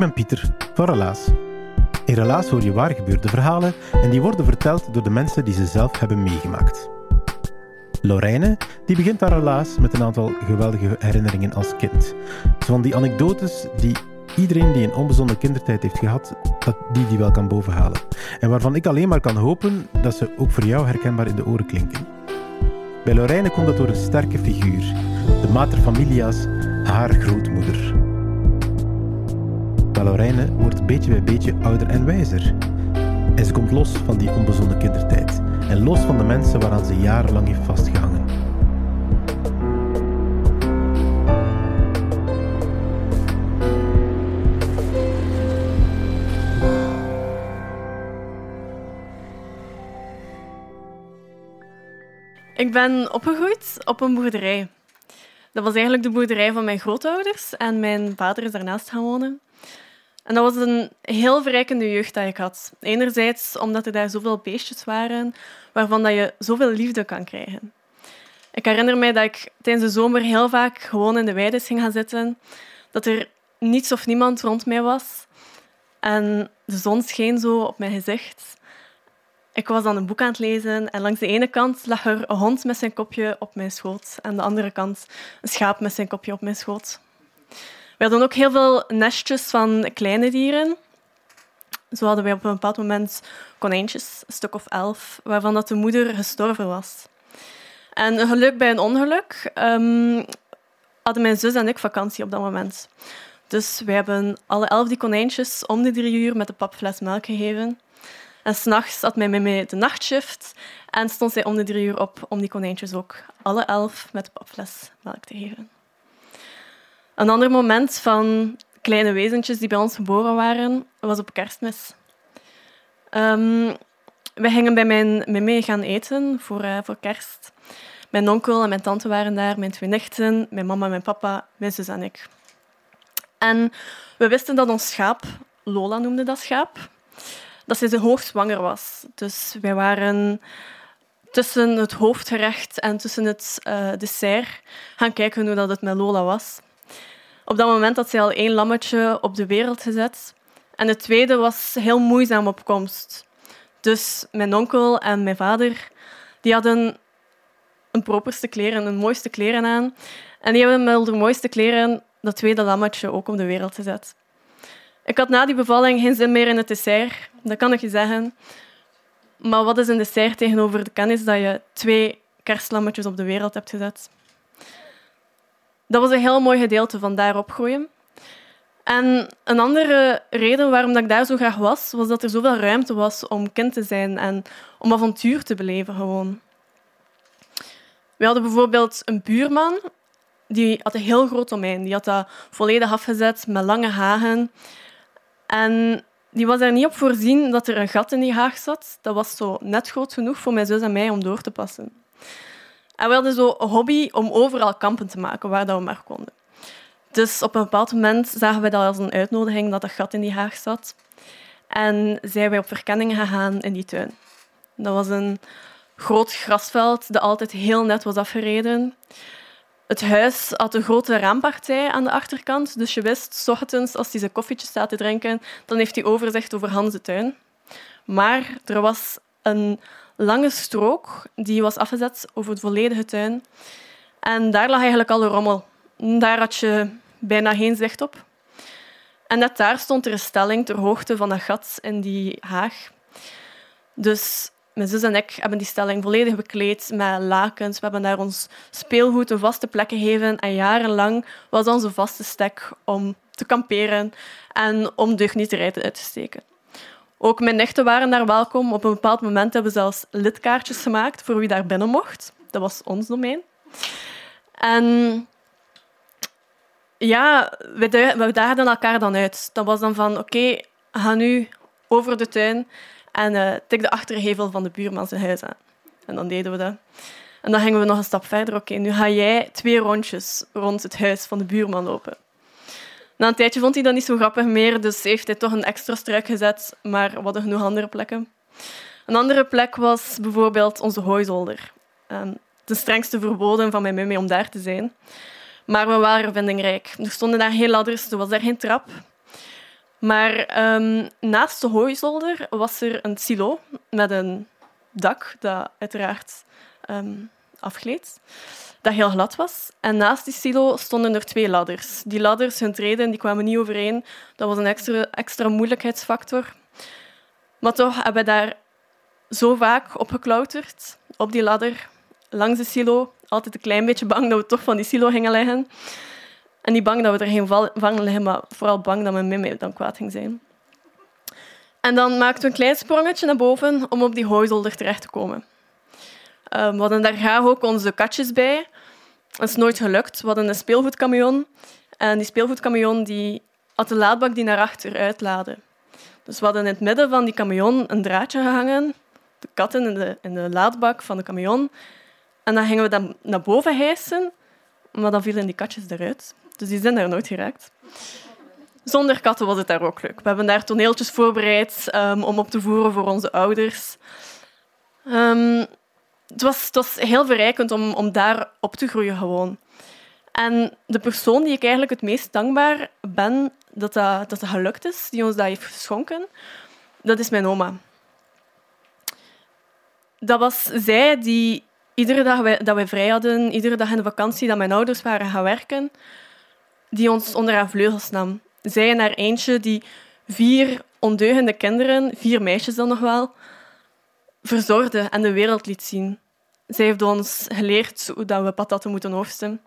Ben Pieter van Relaas. In Relaas hoor je waar gebeurde verhalen en die worden verteld door de mensen die ze zelf hebben meegemaakt. Lorraine die begint haar relaas met een aantal geweldige herinneringen als kind. Van die anekdotes die iedereen die een onbezonnen kindertijd heeft gehad, dat die die wel kan bovenhalen. En waarvan ik alleen maar kan hopen dat ze ook voor jou herkenbaar in de oren klinken. Bij Lorraine komt dat door een sterke figuur, de mater familia's, haar grootmoeder. Maar Lorraine wordt beetje bij beetje ouder en wijzer. En ze komt los van die onbezonnen kindertijd. En los van de mensen waaraan ze jarenlang heeft vastgehangen. Ik ben opgegroeid op een boerderij. Dat was eigenlijk de boerderij van mijn grootouders en mijn vader is daarnaast gaan wonen. En dat was een heel verrijkende jeugd dat ik had. Enerzijds omdat er daar zoveel beestjes waren, waarvan dat je zoveel liefde kan krijgen. Ik herinner mij dat ik tijdens de zomer heel vaak gewoon in de weide ging gaan zitten, dat er niets of niemand rond mij was. En de zon scheen zo op mijn gezicht. Ik was dan een boek aan het lezen en langs de ene kant lag er een hond met zijn kopje op mijn schoot en de andere kant een schaap met zijn kopje op mijn schoot. We hadden ook heel veel nestjes van kleine dieren. Zo hadden wij op een bepaald moment konijntjes, een stuk of elf, waarvan dat de moeder gestorven was. En geluk bij een ongeluk um, hadden mijn zus en ik vakantie op dat moment. Dus wij hebben alle elf die konijntjes om de drie uur met een papfles melk gegeven. En s'nachts had mijn mama de nachtshift en stond zij om de drie uur op om die konijntjes ook alle elf met een papfles melk te geven. Een ander moment van kleine wezentjes die bij ons geboren waren, was op kerstmis. Um, wij gingen bij mijn mama gaan eten voor, uh, voor kerst. Mijn onkel en mijn tante waren daar, mijn twee nichten, mijn mama en mijn papa, mijn zus en ik. En we wisten dat ons schaap, Lola noemde dat schaap, dat zij hoogzwanger was. Dus wij waren tussen het hoofdgerecht en tussen het uh, dessert gaan kijken hoe dat het met Lola was. Op dat moment had zij al één lammetje op de wereld gezet. En het tweede was heel moeizaam op komst. Dus mijn onkel en mijn vader die hadden een properste kleren, een mooiste kleren aan. En die hebben met de mooiste kleren dat tweede lammetje ook op de wereld gezet. Ik had na die bevalling geen zin meer in het dessert, dat kan ik je zeggen. Maar wat is een dessert tegenover de kennis dat je twee kerstlammetjes op de wereld hebt gezet? Dat was een heel mooi gedeelte van daar opgroeien. En een andere reden waarom ik daar zo graag was, was dat er zoveel ruimte was om kind te zijn en om avontuur te beleven gewoon. We hadden bijvoorbeeld een buurman, die had een heel groot domein. Die had dat volledig afgezet met lange hagen. En die was er niet op voorzien dat er een gat in die haag zat. Dat was zo net groot genoeg voor mijn zus en mij om door te passen. En we hadden zo een hobby om overal kampen te maken, waar dat we maar konden. Dus op een bepaald moment zagen we dat als een uitnodiging dat een gat in die haag zat. En zijn wij op verkenning gegaan in die tuin. Dat was een groot grasveld dat altijd heel net was afgereden. Het huis had een grote raampartij aan de achterkant. Dus je wist, s ochtends, als hij zijn koffietje staat te drinken, dan heeft hij overzicht over Hans de tuin. Maar er was een lange strook die was afgezet over de volledige tuin. En daar lag eigenlijk alle rommel. Daar had je bijna geen zicht op. En net daar stond er een stelling ter hoogte van dat gat in die haag. Dus mijn zus en ik hebben die stelling volledig bekleed met lakens. We hebben daar ons speelgoed een vaste plek gegeven. En jarenlang was onze vaste stek om te kamperen en om deugnieterij uit te steken. Ook mijn nichten waren daar welkom. Op een bepaald moment hebben we zelfs lidkaartjes gemaakt voor wie daar binnen mocht. Dat was ons domein. En ja, we, daagden elkaar dan uit. Dat was dan van, oké, ga nu over de tuin en uh, tik de achtergevel van de buurman zijn huis aan. En dan deden we dat. En dan gingen we nog een stap verder. Oké, nu ga jij twee rondjes rond het huis van de buurman lopen. Na een tijdje vond hij dat niet zo grappig meer, dus heeft hij toch een extra struik gezet, maar we hadden genoeg andere plekken. Een andere plek was bijvoorbeeld onze hooizolder. Um, de strengste verboden van mijn mummy om daar te zijn. Maar we waren vindingrijk. Er stonden daar geen ladders, er was daar geen trap. Maar um, naast de hooizolder was er een silo met een dak dat uiteraard um, afgleed, dat heel glad was. En naast die silo stonden er twee ladders. Die ladders, hun treden, die kwamen niet overeen. Dat was een extra, extra moeilijkheidsfactor. Maar toch hebben we daar zo vaak op geklauterd, op die ladder, langs de silo. Altijd een klein beetje bang dat we toch van die silo gingen liggen. En niet bang dat we er geen vangen liggen, maar vooral bang dat mijn mim dan kwaad ging zijn. En dan maakten we een klein sprongetje naar boven om op die hooizolder terecht te komen. Um, we hadden daar graag ook onze katjes bij. Dat is nooit gelukt. We hadden een speelgoedcamion. En die speelgoedcamion die had de laadbak die naar achter uitlaadde. Dus we hadden in het midden van die camion een draadje gehangen. De katten in de, in de laadbak van de camion. En dan gingen we dat naar boven hijsen. Maar dan vielen die katjes eruit. Dus die zijn daar nooit geraakt. Zonder katten was het daar ook leuk. We hebben daar toneeltjes voorbereid um, om op te voeren voor onze ouders. Um, het, was, het was heel verrijkend om, om daar op te groeien gewoon. En de persoon die ik eigenlijk het meest dankbaar ben dat dat, gelukt is, die ons dat heeft geschonken, dat is mijn oma. Dat was zij die iedere dag dat wij vrij hadden, iedere dag in de vakantie dat mijn ouders waren gaan werken, die ons onder haar vleugels nam. Zij en haar eentje die vier ondeugende kinderen, vier meisjes dan nog wel, verzorgde en de wereld liet zien. Zij heeft ons geleerd hoe we patatten moeten oogsten.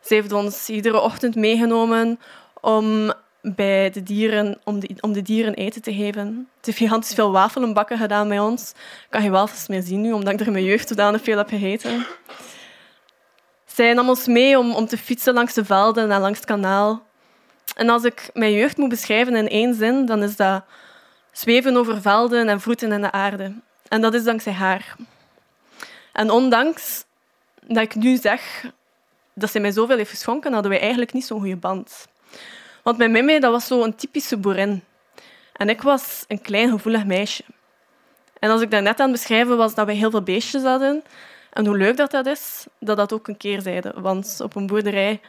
Zij heeft ons iedere ochtend meegenomen om bij de dieren, om de, om de dieren eten te geven. Ze heeft gigantisch veel wafelen bakken gedaan bij ons. Ik kan geen wafels meer zien nu, omdat ik er mijn jeugd zodanig veel heb gegeten. Zij nam ons mee om, om te fietsen langs de velden en langs het kanaal. En als ik mijn jeugd moet beschrijven in één zin, dan is dat zweven over velden en vroeten in de aarde. En dat is dankzij haar. En ondanks dat ik nu zeg dat zij mij zoveel heeft geschonken, hadden wij eigenlijk niet zo'n goede band. Want mijn mimi dat was zo een typische boerin. En ik was een klein gevoelig meisje. En als ik net aan beschrijven was dat wij heel veel beestjes hadden, en hoe leuk dat, dat is, dat dat ook een keerzijde. Want op een boerderij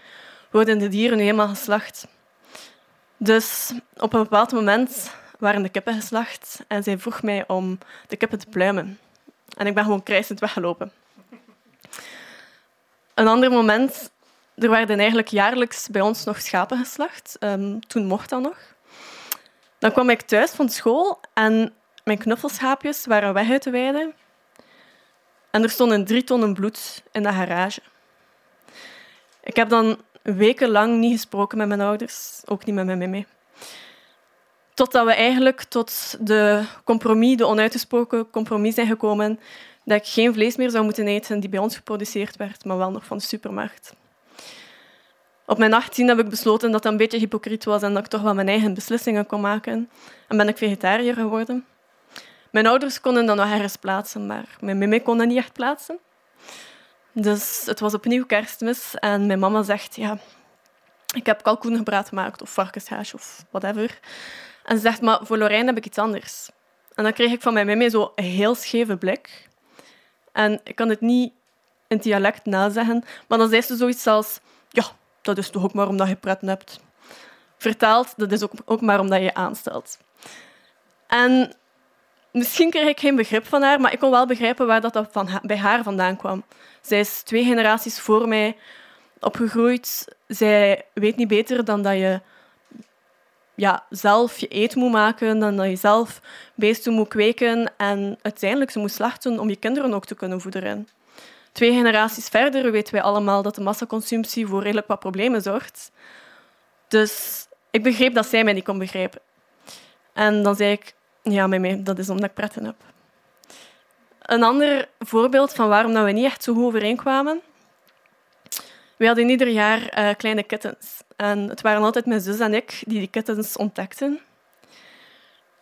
worden de dieren nu helemaal geslacht. Dus op een bepaald moment waren de kippen geslacht en zij vroeg mij om de kippen te pluimen. En ik ben gewoon krijsend weggelopen. Een ander moment, er werden eigenlijk jaarlijks bij ons nog schapen geslacht. Um, toen mocht dat nog. Dan kwam ik thuis van school en mijn knuffelschaapjes waren weg uit de weide. En er stonden drie tonnen bloed in de garage. Ik heb dan wekenlang niet gesproken met mijn ouders, ook niet met mijn mimi. Totdat we eigenlijk tot de compromis, de onuitgesproken compromis zijn gekomen dat ik geen vlees meer zou moeten eten die bij ons geproduceerd werd, maar wel nog van de supermarkt. Op mijn 18 heb ik besloten dat dat een beetje hypocriet was en dat ik toch wel mijn eigen beslissingen kon maken. En ben ik vegetariër geworden. Mijn ouders konden dat nog ergens plaatsen, maar mijn mimi kon dat niet echt plaatsen. Dus het was opnieuw kerstmis en mijn mama zegt, ja, ik heb kalkoengebraad gemaakt of varkenshaas of whatever. En ze zegt, maar voor Lorijn heb ik iets anders. En dan kreeg ik van mijn mimi zo heel scheve blik. En ik kan het niet in dialect nazeggen, maar dan zei ze zoiets als, ja, dat is toch ook maar omdat je pret hebt. Vertaald, dat is ook, ook maar omdat je aanstelt. En misschien kreeg ik geen begrip van haar, maar ik kon wel begrijpen waar dat van, bij haar vandaan kwam. Zij is twee generaties voor mij opgegroeid. Zij weet niet beter dan dat je ja, zelf je eten moet maken en dat je zelf beesten moet kweken en uiteindelijk ze moet slachten om je kinderen ook te kunnen voederen. Twee generaties verder weten wij allemaal dat de massaconsumptie voor redelijk wat problemen zorgt. Dus ik begreep dat zij mij niet kon begrijpen. En dan zei ik, ja, mij, dat is omdat ik pretten heb. Een ander voorbeeld van waarom we niet echt zo goed overeenkwamen. We hadden ieder jaar uh, kleine kittens. En het waren altijd mijn zus en ik die die kittens ontdekten.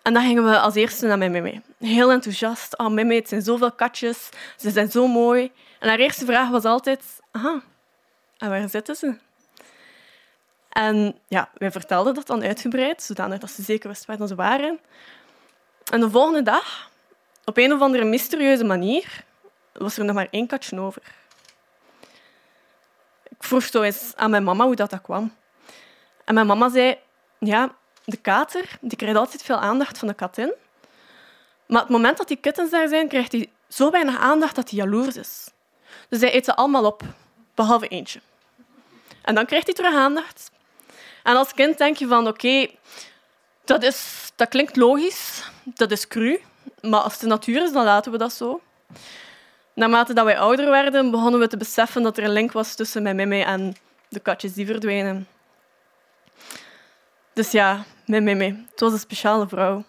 En dan gingen we als eerste naar mijn meme. Heel enthousiast. Oh, meme, het zijn zoveel katjes. Ze zijn zo mooi. En haar eerste vraag was altijd... Aha, waar zitten ze? En ja, wij vertelden dat dan uitgebreid, zodanig dat ze zeker wist waar ze waren. En de volgende dag, op een of andere mysterieuze manier, was er nog maar één katje over. Ik vroeg zo eens aan mijn mama hoe dat, kwam. En mijn mama zei, ja, de kater die krijgt altijd veel aandacht van de katin. Maar het moment dat die kittens daar zijn, krijgt hij zo weinig aandacht dat hij jaloers is. Dus hij eet ze allemaal op, behalve eentje. En dan krijgt hij terug aandacht. En als kind denk je van, oké, dat, is, dat klinkt logisch, dat is cru, maar als het de natuur is, dan laten we dat zo. Naarmate dat wij ouder werden, begonnen we te beseffen dat er een link was tussen mijn meme en de katjes die verdwenen. Dus ja, mijn meme. Het was een speciale vrouw.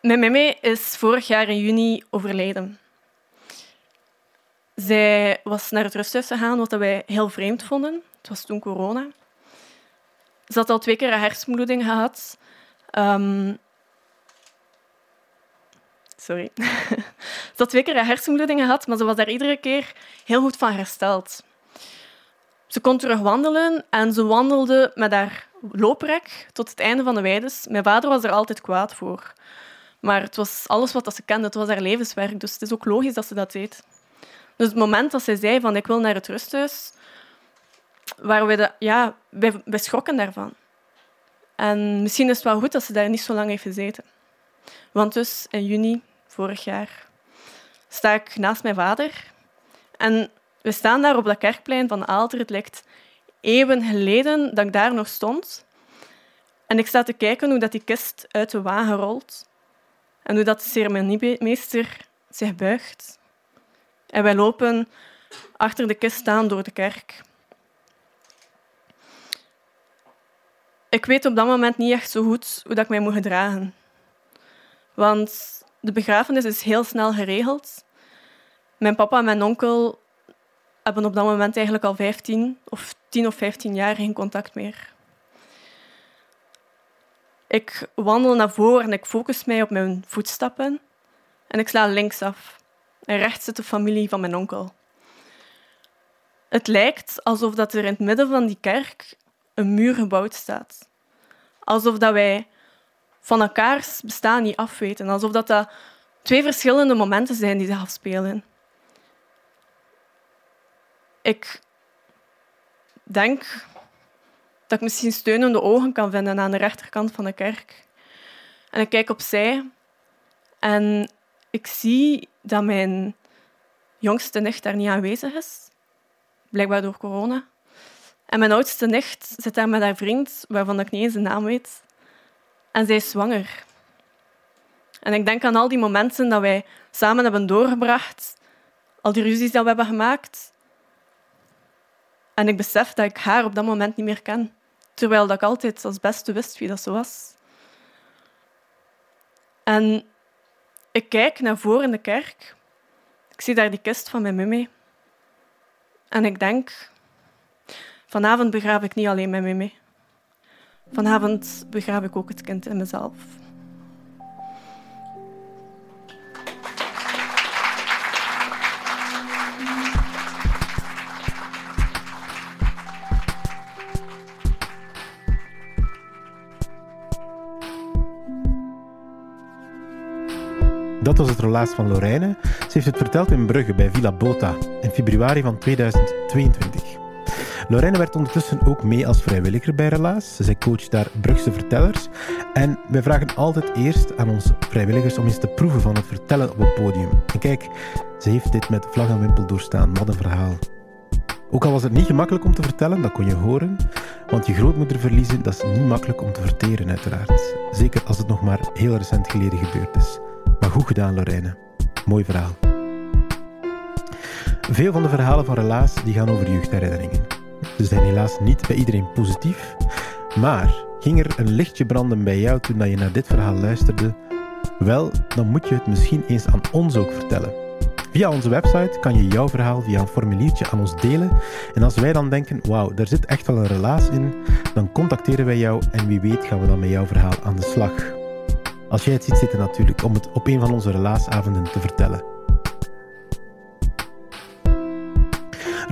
Mijn meme is vorig jaar in juni overleden. Zij was naar het rusthuis gegaan, wat wij heel vreemd vonden. Het was toen corona. Ze had al twee keer een hersenbloeding gehad. Um, sorry. ze had twee keer een gehad, maar ze was daar iedere keer heel goed van hersteld. Ze kon terug wandelen en ze wandelde met haar looprek tot het einde van de weides. Mijn vader was er altijd kwaad voor. Maar het was alles wat ze kende, het was haar levenswerk. Dus het is ook logisch dat ze dat deed. Dus het moment dat zij zei van ik wil naar het rusthuis, waar we de, ja, wij, wij schrokken daarvan. En misschien is het wel goed dat ze daar niet zo lang heeft gezeten. Want dus in juni vorig jaar sta ik naast mijn vader en we staan daar op dat kerkplein van Aalter. Het lijkt eeuwen geleden dat ik daar nog stond. En ik sta te kijken hoe dat die kist uit de wagen rolt en hoe dat de ceremoniemeester zich buigt. En wij lopen achter de kist staan door de kerk. Ik weet op dat moment niet echt zo goed hoe dat ik mij moet gedragen. Want de begrafenis is heel snel geregeld. Mijn papa en mijn onkel hebben op dat moment eigenlijk al 15 of 10 of 15 jaar geen contact meer. Ik wandel naar voren en ik focus mij op mijn voetstappen en ik sla linksaf. En rechts zit de familie van mijn onkel. Het lijkt alsof dat er in het midden van die kerk een muur gebouwd staat. Alsof dat wij van elkaars bestaan niet afweten. Alsof dat, dat twee verschillende momenten zijn die zich afspelen. Ik denk dat ik misschien steunende ogen kan vinden aan de rechterkant van de kerk. En ik kijk opzij en ik zie dat mijn jongste nicht daar niet aanwezig is, blijkbaar door corona. En mijn oudste nicht zit daar met haar vriend, waarvan ik niet eens de naam weet. En zij is zwanger. En ik denk aan al die momenten dat wij samen hebben doorgebracht, al die ruzies die we hebben gemaakt. En ik besef dat ik haar op dat moment niet meer ken, terwijl dat ik altijd als beste wist wie dat zo was. En ik kijk naar voren in de kerk. Ik zie daar die kist van mijn mummy. En ik denk, vanavond begraaf ik niet alleen mijn mummy. Vanavond begraaf ik ook het kind in mezelf. Dat was het relaas van Lorraine. Ze heeft het verteld in Brugge bij Villa Bota in februari van 2022. Lorraine werkt ondertussen ook mee als vrijwilliger bij Relaas. Zij coacht daar Brugse vertellers. En wij vragen altijd eerst aan onze vrijwilligers om eens te proeven van het vertellen op het podium. En kijk, ze heeft dit met vlag en wimpel doorstaan. Wat een verhaal. Ook al was het niet gemakkelijk om te vertellen, dat kon je horen. Want je grootmoeder verliezen, dat is niet makkelijk om te verteren, uiteraard. Zeker als het nog maar heel recent geleden gebeurd is. Maar goed gedaan, Lorraine. Mooi verhaal. Veel van de verhalen van Relaas die gaan over jeugdherinneringen. Ze zijn helaas niet bij iedereen positief, maar ging er een lichtje branden bij jou toen je naar dit verhaal luisterde? Wel, dan moet je het misschien eens aan ons ook vertellen. Via onze website kan je jouw verhaal via een formuliertje aan ons delen. En als wij dan denken, wauw, daar zit echt wel een relaas in, dan contacteren wij jou en wie weet gaan we dan met jouw verhaal aan de slag. Als jij het ziet zitten natuurlijk, om het op een van onze relaasavonden te vertellen.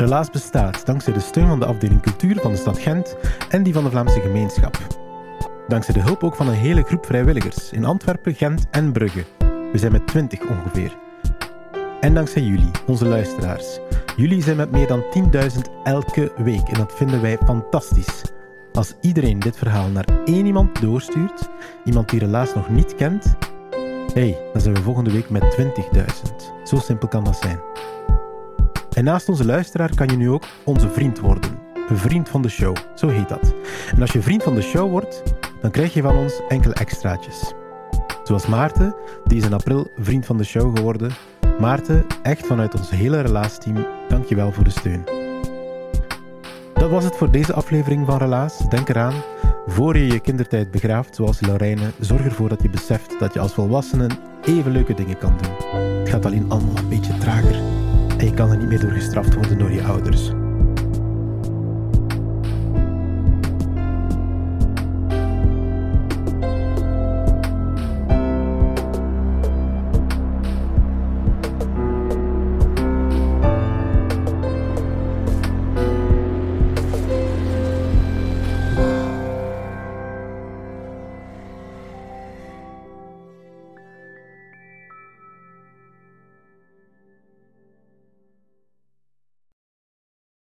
Relaas bestaat dankzij de steun van de afdeling cultuur van de stad Gent en die van de Vlaamse gemeenschap. Dankzij de hulp ook van een hele groep vrijwilligers in Antwerpen, Gent en Brugge. We zijn met 20 ongeveer. En dankzij jullie, onze luisteraars. Jullie zijn met meer dan 10.000 elke week en dat vinden wij fantastisch. Als iedereen dit verhaal naar één iemand doorstuurt, iemand die helaas nog niet kent, hey, dan zijn we volgende week met 20.000. Zo simpel kan dat zijn. En naast onze luisteraar kan je nu ook onze vriend worden. Een vriend van de show, zo heet dat. En als je vriend van de show wordt, dan krijg je van ons enkele extraatjes. Zoals Maarten, die is in april vriend van de show geworden. Maarten, echt vanuit ons hele relaasteam, dankjewel voor de steun. Dat was het voor deze aflevering van Relaas. Denk eraan, voor je je kindertijd begraaft, zoals Lorraine, zorg ervoor dat je beseft dat je als volwassene even leuke dingen kan doen. Het gaat alleen allemaal een beetje trager en je kan er niet meer door gestraft worden door je ouders.